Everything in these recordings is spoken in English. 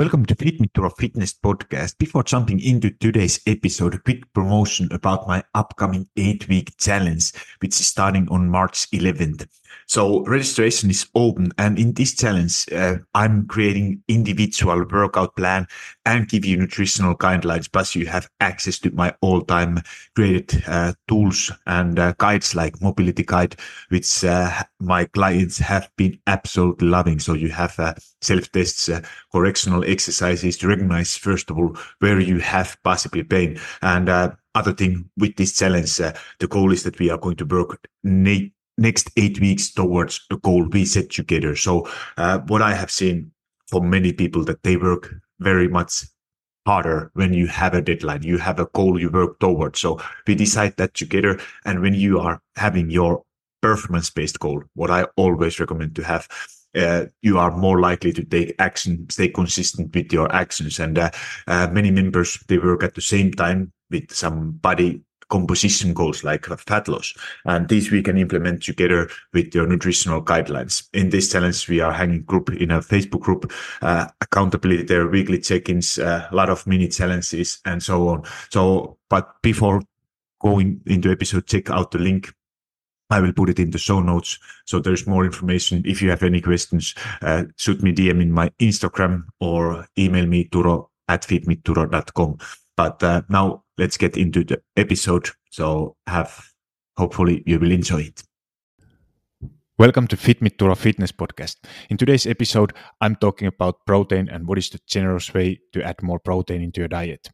Welcome to Fit Me Turo Fitness podcast. Before jumping into today's episode, a quick promotion about my upcoming eight week challenge, which is starting on March 11th. So registration is open. And in this challenge, uh, I'm creating individual workout plan and give you nutritional guidelines. Plus you have access to my all time created uh, tools and uh, guides like mobility guide, which uh, my clients have been absolutely loving. So you have uh, self tests, uh, correctional exercises to recognize, first of all, where you have possibly pain. And other thing with this challenge, the goal is that we are going to work next eight weeks towards a goal we set together. So uh, what I have seen for many people that they work very much harder when you have a deadline, you have a goal you work towards. So we decide that together. And when you are having your performance based goal, what I always recommend to have, uh, you are more likely to take action, stay consistent with your actions. And uh, uh many members, they work at the same time with some body composition goals like fat loss. And these we can implement together with your nutritional guidelines. In this challenge, we are hanging group in a Facebook group, uh, accountability there, weekly check-ins, uh, a lot of mini challenges and so on. So, but before going into episode, check out the link I will put it in the show notes. So there's more information. If you have any questions, uh, shoot me DM in my Instagram or email me turo at fitmeturo.com. But uh, now let's get into the episode. So have hopefully you will enjoy it. Welcome to Fit Me Turo Fitness Podcast. In today's episode, I'm talking about protein and what is the generous way to add more protein into your diet.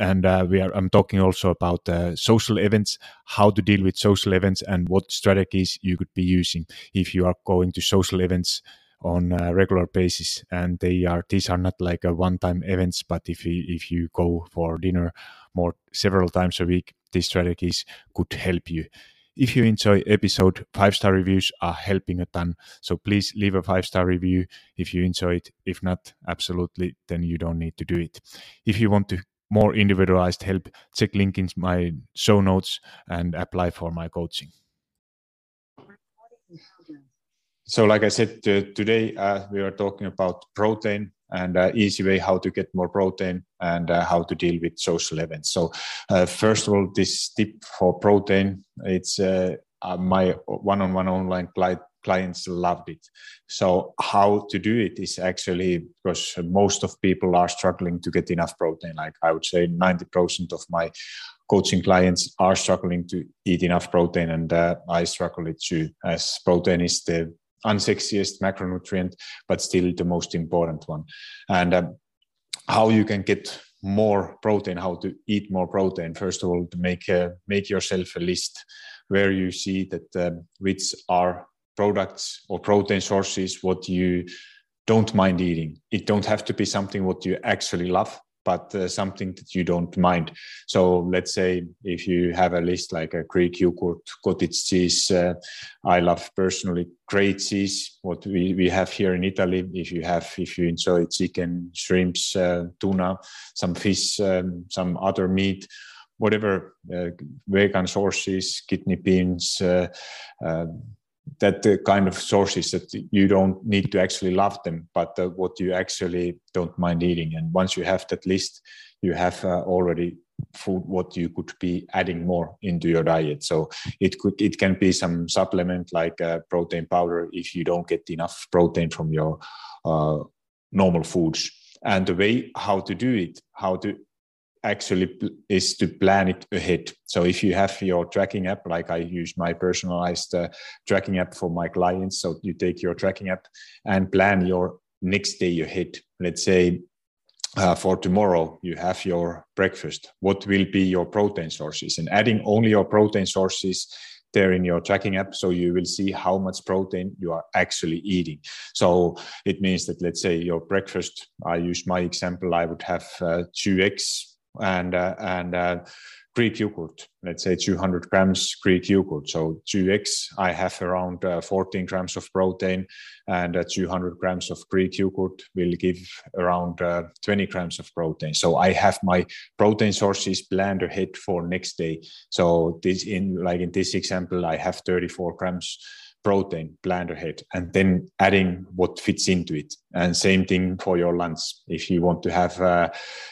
And uh, we are, I'm talking also about uh, social events, how to deal with social events, and what strategies you could be using if you are going to social events on a regular basis and they are these are not like a one time events but if you if you go for dinner more several times a week these strategies could help you. If you enjoy episode five star reviews are helping a ton. So please leave a five star review if you enjoy it. If not absolutely then you don't need to do it. If you want to more individualized help check link in my show notes and apply for my coaching. So, like I said, uh, today uh, we are talking about protein and uh, easy way how to get more protein and uh, how to deal with social events. So, uh, first of all, this tip for protein, it's uh, my one-on-one online client clients loved it. So how to do it is actually because most of people are struggling to get enough protein. Like I would say 90% of my coaching clients are struggling to eat enough protein and uh, I struggle it too as protein is the unsexiest macronutrient, but still the most important one. And um, how you can get more protein, how to eat more protein. First of all, to make uh, make yourself a list where you see that um, which are products or protein sources what you don't mind eating. It don't have to be something what you actually love, but uh, something that you don't mind. So let's say if you have a list like a Greek yogurt, cottage cheese, uh, I love personally great cheese. What we, we have here in Italy, if you have, if you enjoy chicken, shrimps, uh, tuna, some fish, um, some other meat, whatever uh, vegan sources, kidney beans, uh, uh, that the kind of sources that you don't need to actually love them, but uh, what you actually don't mind eating. And once you have that list, you have uh, already food what you could be adding more into your diet. So it could it can be some supplement like uh, protein powder if you don't get enough protein from your uh, normal foods. And the way how to do it, how to actually is to plan it ahead. So if you have your tracking app, like I use my personalized uh, tracking app for my clients, so you take your tracking app and plan your next day ahead. Let's say uh, for tomorrow you have your breakfast. What will be your protein sources? And adding only your protein sources there in your tracking app so you will see how much protein you are actually eating so it means that let's say your breakfast i use my example i would have uh, two eggs and uh, and uh, Greek yogurt, let's say 200 grams Greek yogurt. So 2x, I have around uh, 14 grams of protein, and uh, 200 grams of Greek yogurt will give around uh, 20 grams of protein. So I have my protein sources planned ahead for next day. So this in like in this example, I have 34 grams protein planned ahead and then adding what fits into it. And same thing for your lunch if you want to have uh,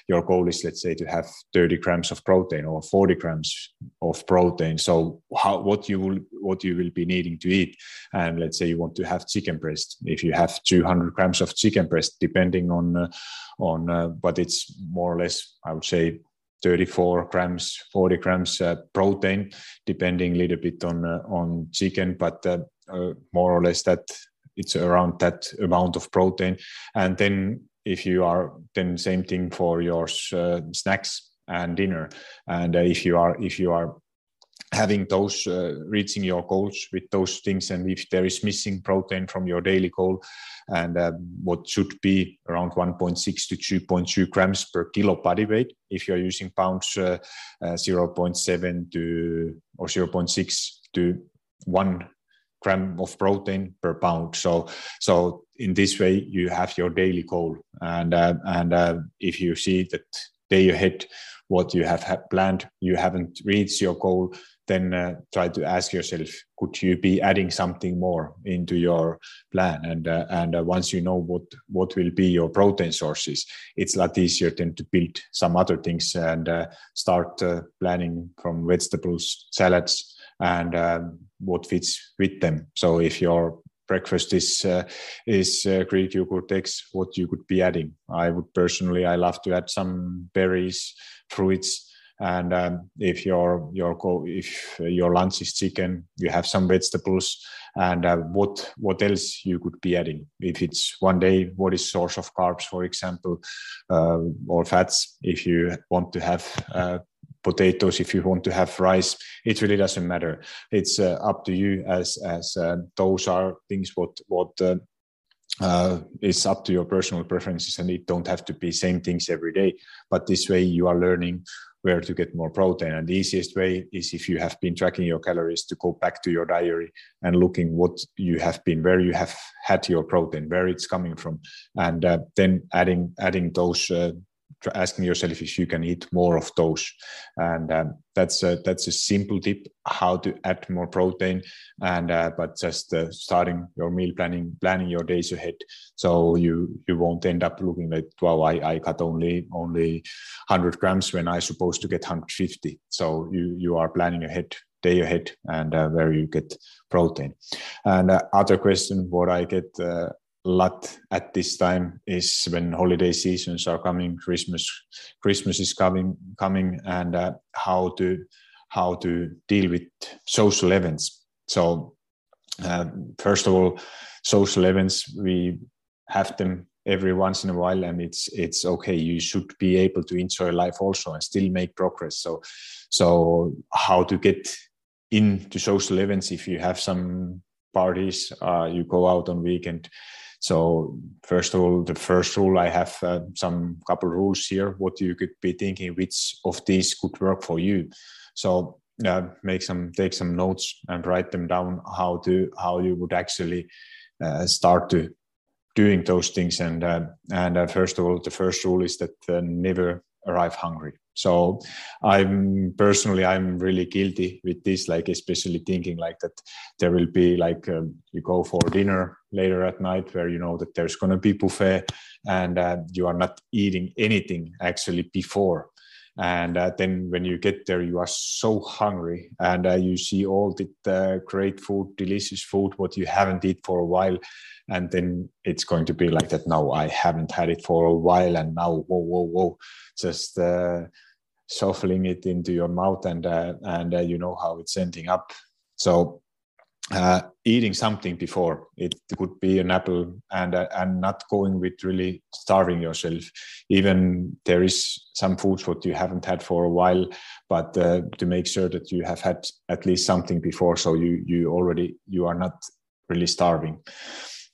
your goal is let's say to have 30 grams of protein or 40 grams of protein so how what you will what you will be needing to eat. And let's say you want to have chicken breast. If you have 200 grams of chicken breast depending on uh, on uh, but it's more or less i would say 34 grams 40 grams uh, protein depending a little bit on uh, on chicken. But uh, uh, more or less that it's around that amount of protein. And then if you are then same thing for your uh, snacks and dinner. And uh, if you are if you are having those uh, reaching your goals with those things and if there is missing protein from your daily goal and uh, what should be around 1.6 to 2.2 grams per kilo body weight if you're using pounds uh, uh 0.7 to or 0.6 to 1 gram of protein per pound. So so in this way you have your daily goal. And uh, and uh, if you see that day ahead what you have planned you haven't reached your goal then uh, try to ask yourself could you be adding something more into your plan? And uh, and uh, once you know what what will be your protein sources it's a lot easier then to build some other things and uh, start planning from vegetables salads and um, what fits with them so if your breakfast is uh, is uh, Greek yogurt eggs. What you could be adding? I would personally, I love to add some berries, fruits, and um, if your your if your lunch is chicken you have some vegetables and uh, what what else you could be adding if it's one day what is source of carbs for example uh, or fats if you want to have uh, potatoes if you want to have rice it really doesn't matter. It's uh, up to you as as uh, those are things what what uh, uh, it's up to your personal preferences and it don't have to be same things every day. But this way you are learning where to get more protein. And the easiest way is if you have been tracking your calories to go back to your diary and looking what you have been, where you have had your protein, where it's coming from, and uh, then adding adding those uh, asking yourself if you can eat more of those. And um, that's a, that's a simple tip how to add more protein and uh, but just uh, starting your meal planning planning your days ahead. So you you won't end up looking like wow i, I got only only 100 grams when i supposed to get 150 so you you are planning ahead day ahead and uh, where you get protein. And uh, other question what i get uh, lot at this time is when holiday seasons are coming christmas christmas is coming coming and uh, how to how to deal with social events. So uh, first of all social events we have them every once in a while and it's it's okay. You should be able to enjoy life also and still make progress. So so how to get into social events if you have some parties uh, you go out on weekend so first of all, the first rule I have uh, some couple rules here. What you could be thinking, which of these could work for you. So uh, make some take some notes and write them down. How to how you would actually uh, start to doing those things. And uh, and uh, first of all, the first rule is that uh, never arrive hungry so i'm personally i'm really guilty with this like especially thinking like that there will be like um, you go for dinner later at night where you know that there's going to be buffet and uh, you are not eating anything actually before. And uh, then when you get there you are so hungry and uh, you see all the uh, great food delicious food what you haven't eaten for a while. And then it's going to be like that no i haven't had it for a while and now whoa whoa whoa just uh, shuffling it into your mouth and uh, and uh, you know how it's ending up. So uh, eating something before it could be an apple and uh, and not going with really starving yourself. Even there is some foods what you haven't had for a while but uh, to make sure that you have had at least something before so you you already you are not really starving.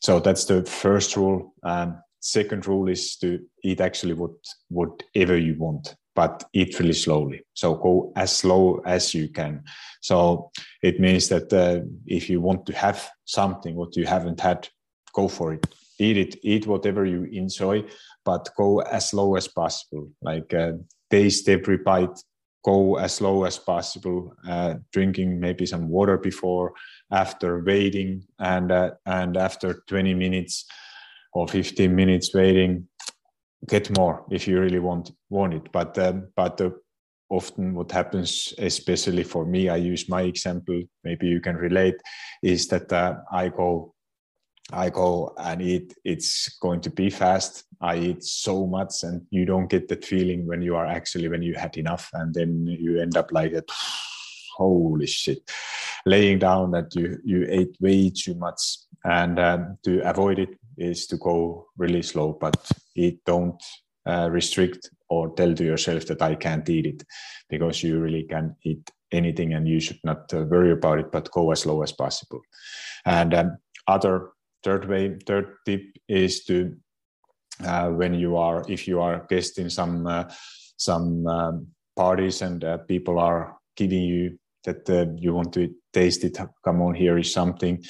So that's the first rule. Um, second rule is to eat actually what whatever you want but eat really slowly. So go as slow as you can. So it means that uh, if you want to have something what you haven't had, go for it. Eat it. Eat whatever you enjoy, but go as slow as possible. Like uh, taste every bite go as slow as possible, uh, drinking maybe some water before, after waiting, and uh, and after 20 minutes or 15 minutes waiting, get more if you really want want it. But um, but uh, often what happens, especially for me, I use my example. Maybe you can relate, is that uh, I go I go and eat, it's going to be fast. I eat so much, and you don't get that feeling when you are actually when you had enough, and then you end up like that. Holy shit! Laying down that you you ate way too much, and um, to avoid it is to go really slow, but it Don't uh, restrict or tell to yourself that I can't eat it, because you really can eat anything, and you should not uh, worry about it, but go as slow as possible. And um, other third way third tip is to uh, when you are if you are guest in some uh, some um, parties and uh, people are giving you that uh, you want to taste it come on here is something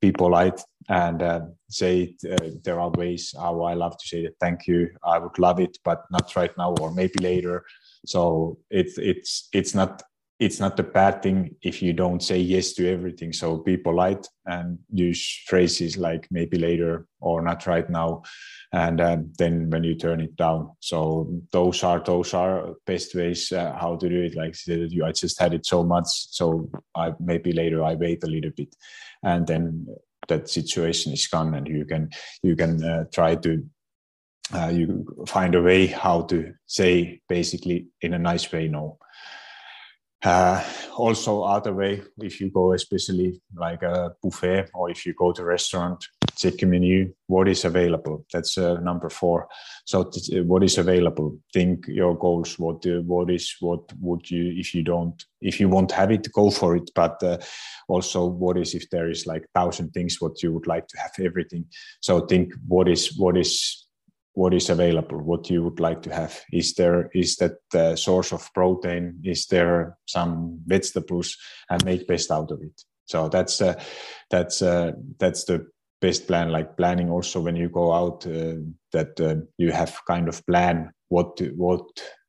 be polite and uh, say it, uh, there are ways how i love to say that thank you. I would love it but not right now or maybe later. So it's it's it's not it's not a bad thing if you don't say yes to everything. So be polite and use phrases like maybe later or not right now, and uh, then when you turn it down. So those are those are best ways uh, how to do it. Like you, I just had it so much, so I maybe later I wait a little bit, and then that situation is gone, and you can you can uh, try to uh, you find a way how to say basically in a nice way no uh, also, other way, if you go especially like a buffet or if you go to restaurant, check menu, what is available. That's uh, number four. So, uh, what is available? Think your goals. What uh, what is what would you if you don't if you won't have it, go for it. But uh, also, what is if there is like thousand things what you would like to have everything. So think what is what is what is available what you would like to have? Is there is that the source of protein? Is there some vegetables? And make best out of it. So that's uh, that's uh, that's the best plan. Like planning also when you go out uh, that uh, you have kind of plan what to what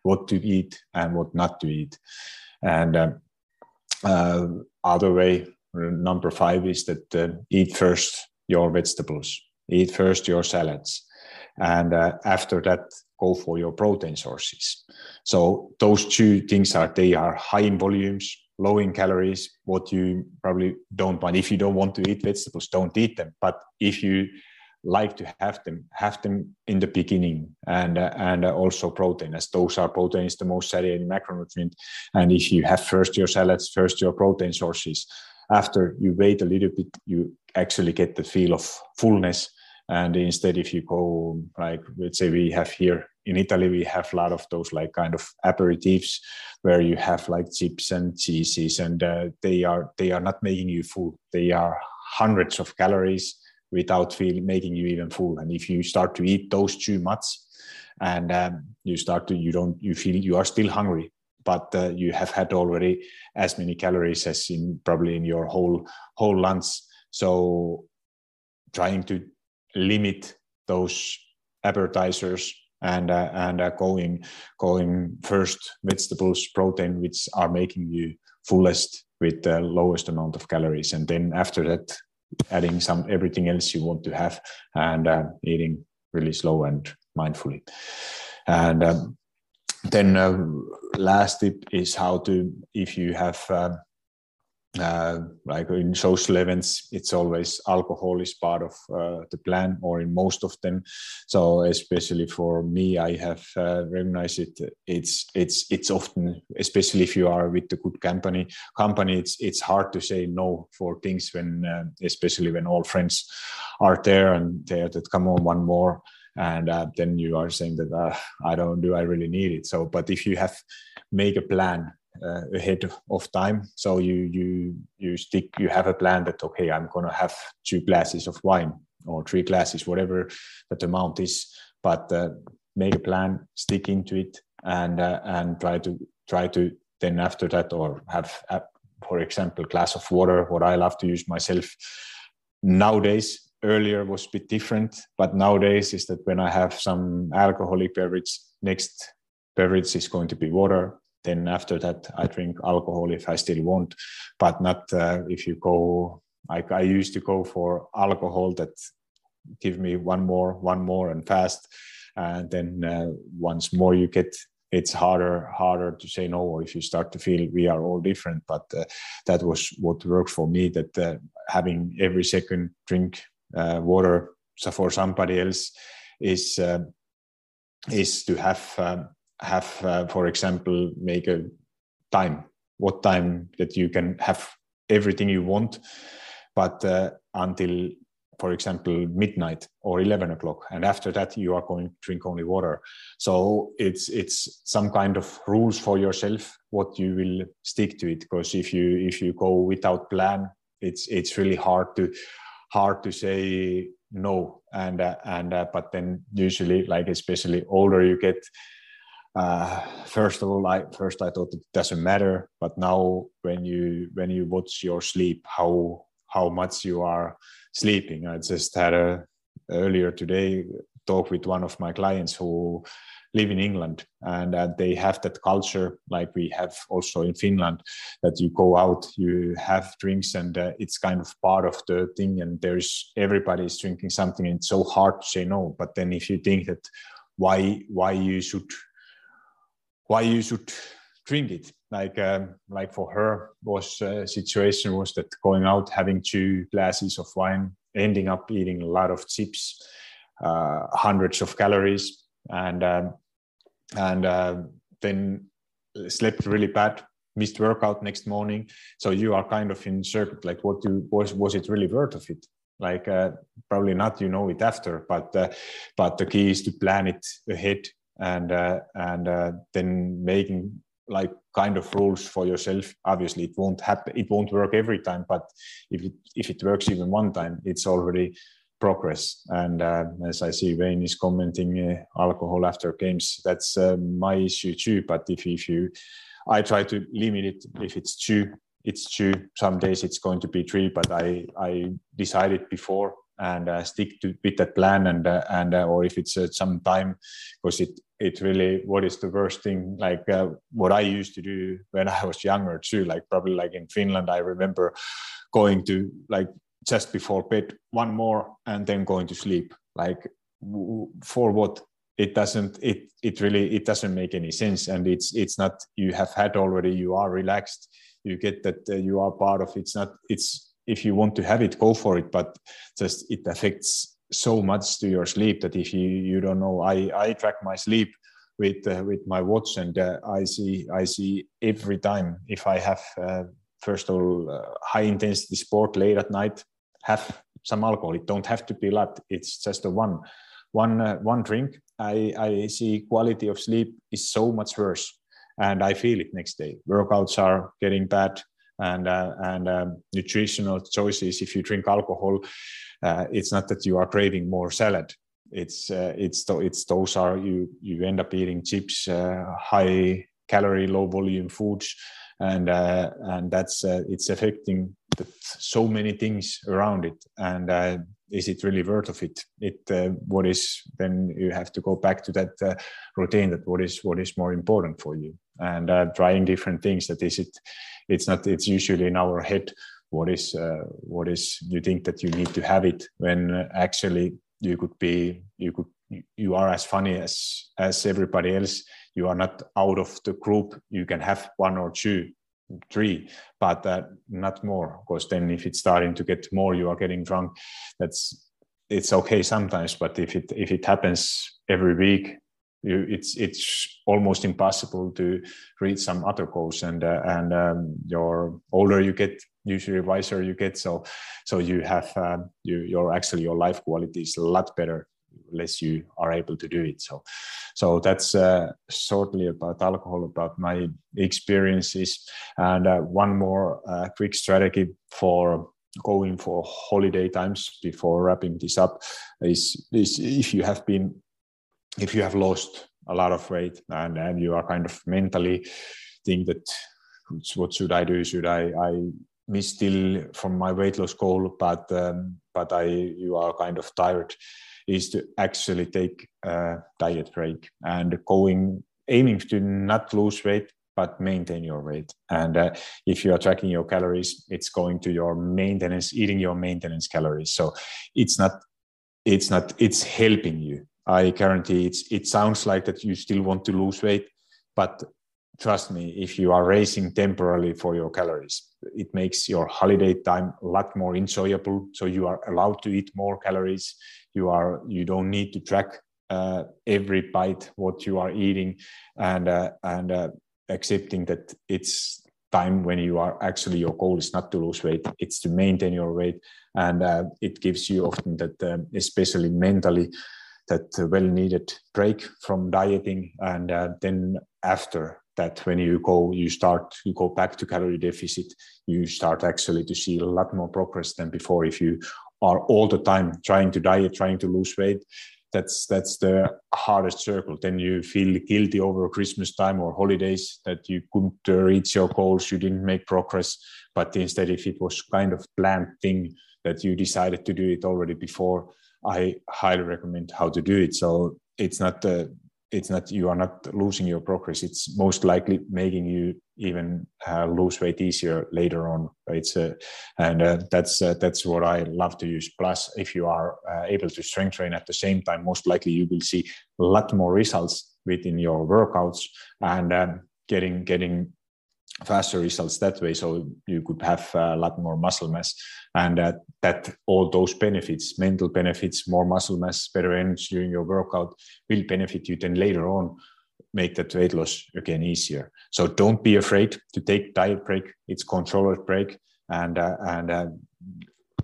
what to eat and what not to eat. And uh, uh, other way number five is that eat first your vegetables. Eat first your salads and uh, after that go for your protein sources. So those two things are they are high in volumes low in calories what you probably don't want. If you don't want to eat vegetables don't eat them. But if you like to have them have them in the beginning and uh, and uh, also protein as those are protein is the most satiating macronutrient. And if you have first your salads first your protein sources after you wait a little bit you actually get the feel of fullness and instead if you go like let's say we have here in italy we have a lot of those like kind of aperitifs where you have like chips and cheeses and uh, they are they are not making you full. They are hundreds of calories without feeling making you even full. And if you start to eat those too much and um, you start to you don't you feel you are still hungry but uh, you have had already as many calories as in probably in your whole whole lunch so trying to limit those appetizers and uh, and uh, going going first vegetables protein which are making you fullest with the lowest amount of calories. And then after that adding some everything else you want to have and uh, eating really slow and mindfully. And um, then uh, last tip is how to if you have uh, like in social events it's always alcohol is part of uh, the plan or in most of them. So especially for me i have uh, recognized it it's it's it's often especially if you are with a good company company it's it's hard to say no for things when uh, especially when all friends are there and they that come on one more and uh, then you are saying that uh, i don't do i really need it? So but if you have make a plan uh, ahead of time. So you you you stick you have a plan that okay, I'm gonna have two glasses of wine or three glasses, whatever that amount is. But uh, make a plan, stick into it, and uh, and try to try to then after that or have, have for example glass of water. What I love to use myself nowadays. Earlier was a bit different, but nowadays is that when I have some alcoholic beverage, next beverage is going to be water then after that i drink alcohol if i still want but not uh, if you go like i used to go for alcohol that give me one more one more and fast. And then uh, once more you get it's harder harder to say no if you start to feel we are all different. But uh, that was what worked for me that uh, having every second drink uh, water so for somebody else is uh, is to have um, have uh, for example make a time what time that you can have everything you want but uh, until for example midnight or 11 o'clock and after that you are going to drink only water. So it's it's some kind of rules for yourself what you will stick to it because if you if you go without plan it's it's really hard to hard to say no and uh, and uh, but then usually like especially older you get uh, first of all i first i thought it doesn't matter but now when you when you watch your sleep how how much you are sleeping i just had a earlier today talk with one of my clients who live in England and uh, they have that culture like we have also in Finland that you go out, you have drinks and uh, it's kind of part of the thing and there's everybody is drinking something and it's so hard to say no. But then if you think that why why you should why you should drink it. Like um, like for her was uh, situation was that going out having two glasses of wine ending up eating a lot of chips uh, hundreds of calories and um, and uh, then slept really bad missed workout next morning. So you are kind of in circuit like what you was was it really worth of it? Like uh, probably not you know it after but uh, but the key is to plan it ahead and uh, and uh, then making like kind of rules for yourself obviously it won't happen it won't work every time but if it if it works even one time it's already progress. And uh, as I see Wayne is commenting uh, alcohol after games, that's uh, my issue too. But if, if you, I try to limit it. If it's two, it's two. Some days it's going to be three, but I I decided before and uh, stick to with that plan and uh, and uh, or if it's some time because it it really what is the worst thing like what I used to do when I was younger too like probably like in Finland I remember going to like just before bed one more and then going to sleep. Like for what it doesn't it it really it doesn't make any sense. And it's it's not you have had already you are relaxed you get that uh, you are part of it's not it's if you want to have it go for it but just it affects so much to your sleep that if you you don't know i i track my sleep with uh, with my watch and uh, i see i see every time if i have uh, first of all uh, high intensity sport late at night have some alcohol. It don't have to be lot. It's just a one, one, uh, one drink. I, I see quality of sleep is so much worse, and I feel it next day. Workouts are getting bad, and uh, and um, nutritional choices. If you drink alcohol, uh, it's not that you are craving more salad. It's uh, it's it's those are you you end up eating chips, uh, high calorie, low volume foods and uh, and that's uh, it's affecting so many things around it and is it really worth of it? It uh, what is then you have to go back to that uh, routine that what is what is more important for you. And uh, trying different things that is it it's not it's usually in our head what is what is you think that you need to have it when actually you could be you could you are as funny as as everybody else. You are not out of the group. You can have one or two three but uh, not more because then if it's starting to get more you are getting drunk that's it's okay sometimes but if it if it happens every week you, it's it's almost impossible to reach some other goals and uh, and um, your older you get usually wiser you get so so you have uh, you your actually your life quality is a lot better less you are able to do it. So, so that's uh, shortly about alcohol, about my experiences, and uh, one more uh, quick strategy for going for holiday times before wrapping this up is, is if you have been if you have lost a lot of weight and, and you are kind of mentally think that what should I do? Should I I miss still from my weight loss goal, but um, but I you are kind of tired is to actually take a diet break and going aiming to not lose weight but maintain your weight. And uh, if you are tracking your calories, it's going to your maintenance, eating your maintenance calories. So it's not, it's not, it's helping you. I guarantee it's, it sounds like that you still want to lose weight, but trust me, if you are racing temporarily for your calories, it makes your holiday time a lot more enjoyable. So you are allowed to eat more calories. You are, you don't need to track uh, every bite what you are eating and uh, and uh, accepting that it's time when you are actually your goal is not to lose weight it's to maintain your weight and uh, it gives you often that um, especially mentally that well needed break from dieting and uh, then after that when you go you start you go back to calorie deficit you start actually to see a lot more progress than before. If you are all the time trying to diet trying to lose weight that's that's the hardest circle. Then you feel guilty over christmas time or holidays that you couldn't reach your goals you didn't make progress. But instead if it was kind of planned thing that you decided to do it already before i highly recommend how to do it. So it's not uh, it's not you are not losing your progress. It's most likely making you even uh, lose weight easier later on it's uh, and uh, that's uh, that's what i love to use. Plus if you are uh, able to strength train at the same time most likely you will see a lot more results within your workouts and um, getting getting faster results that way so you could have a lot more muscle mass. And uh, that all those benefits mental benefits more muscle mass better energy during your workout will benefit you then later on make that weight loss again easier. So don't be afraid to take diet break. It's controlled break. And uh, and uh,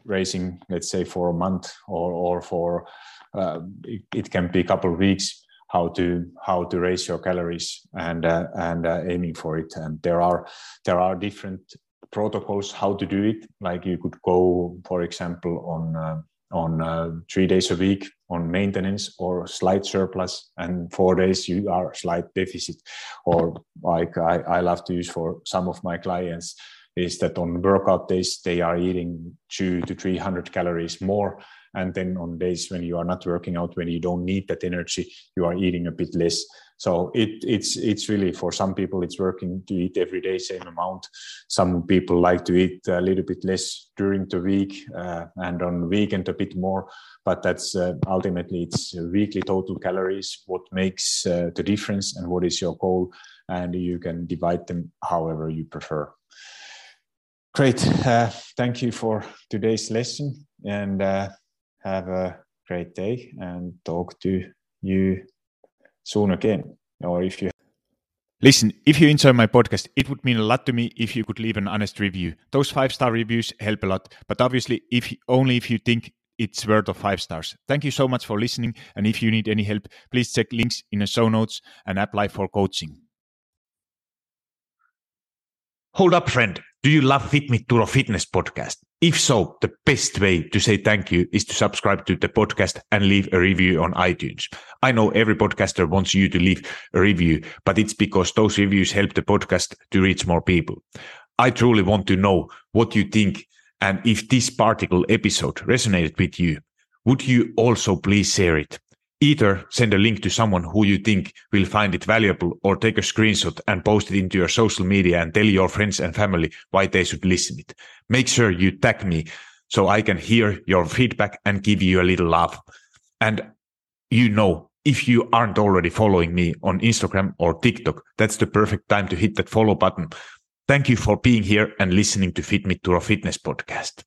racing let's say for a month or or for uh, it, it, can be a couple of weeks how to how to raise your calories and uh, and uh, aiming for it. And there are there are different protocols how to do it. Like you could go for example on uh, on uh, three days a week on maintenance or slight surplus and four days you are slight deficit. Or like I, I love to use for some of my clients is that on workout days they are eating two to 300 calories more and then on days when you are not working out when you don't need that energy you are eating a bit less. So it it's it's really for some people it's working to eat every day same amount. Some people like to eat a little bit less during the week uh, and on weekend a bit more. But that's uh, ultimately it's weekly total calories what makes uh, the difference and what is your goal. And you can divide them however you prefer. Great. Uh, thank you for today's lesson. And uh, have a great day and talk to you soon again. Or if you Listen, if you enjoy my podcast, it would mean a lot to me if you could leave an honest review. Those five star reviews help a lot, but obviously, if only if you think it's worth of five stars. Thank you so much for listening, and if you need any help, please check links in the show notes and apply for coaching. Hold up, friend. Do you love Fit Me Turo Fitness podcast? If so, the best way to say thank you is to subscribe to the podcast and leave a review on iTunes. I know every podcaster wants you to leave a review, but it's because those reviews help the podcast to reach more people. I truly want to know what you think and if this particular episode resonated with you. Would you also please share it? Either send a link to someone who you think will find it valuable or take a screenshot and post it into your social media and tell your friends and family why they should listen it. Make sure you tag me so I can hear your feedback and give you a little love. And you know, if you aren't already following me on Instagram or TikTok, that's the perfect time to hit that follow button. Thank you for being here and listening to Fit Me Turo Fitness podcast.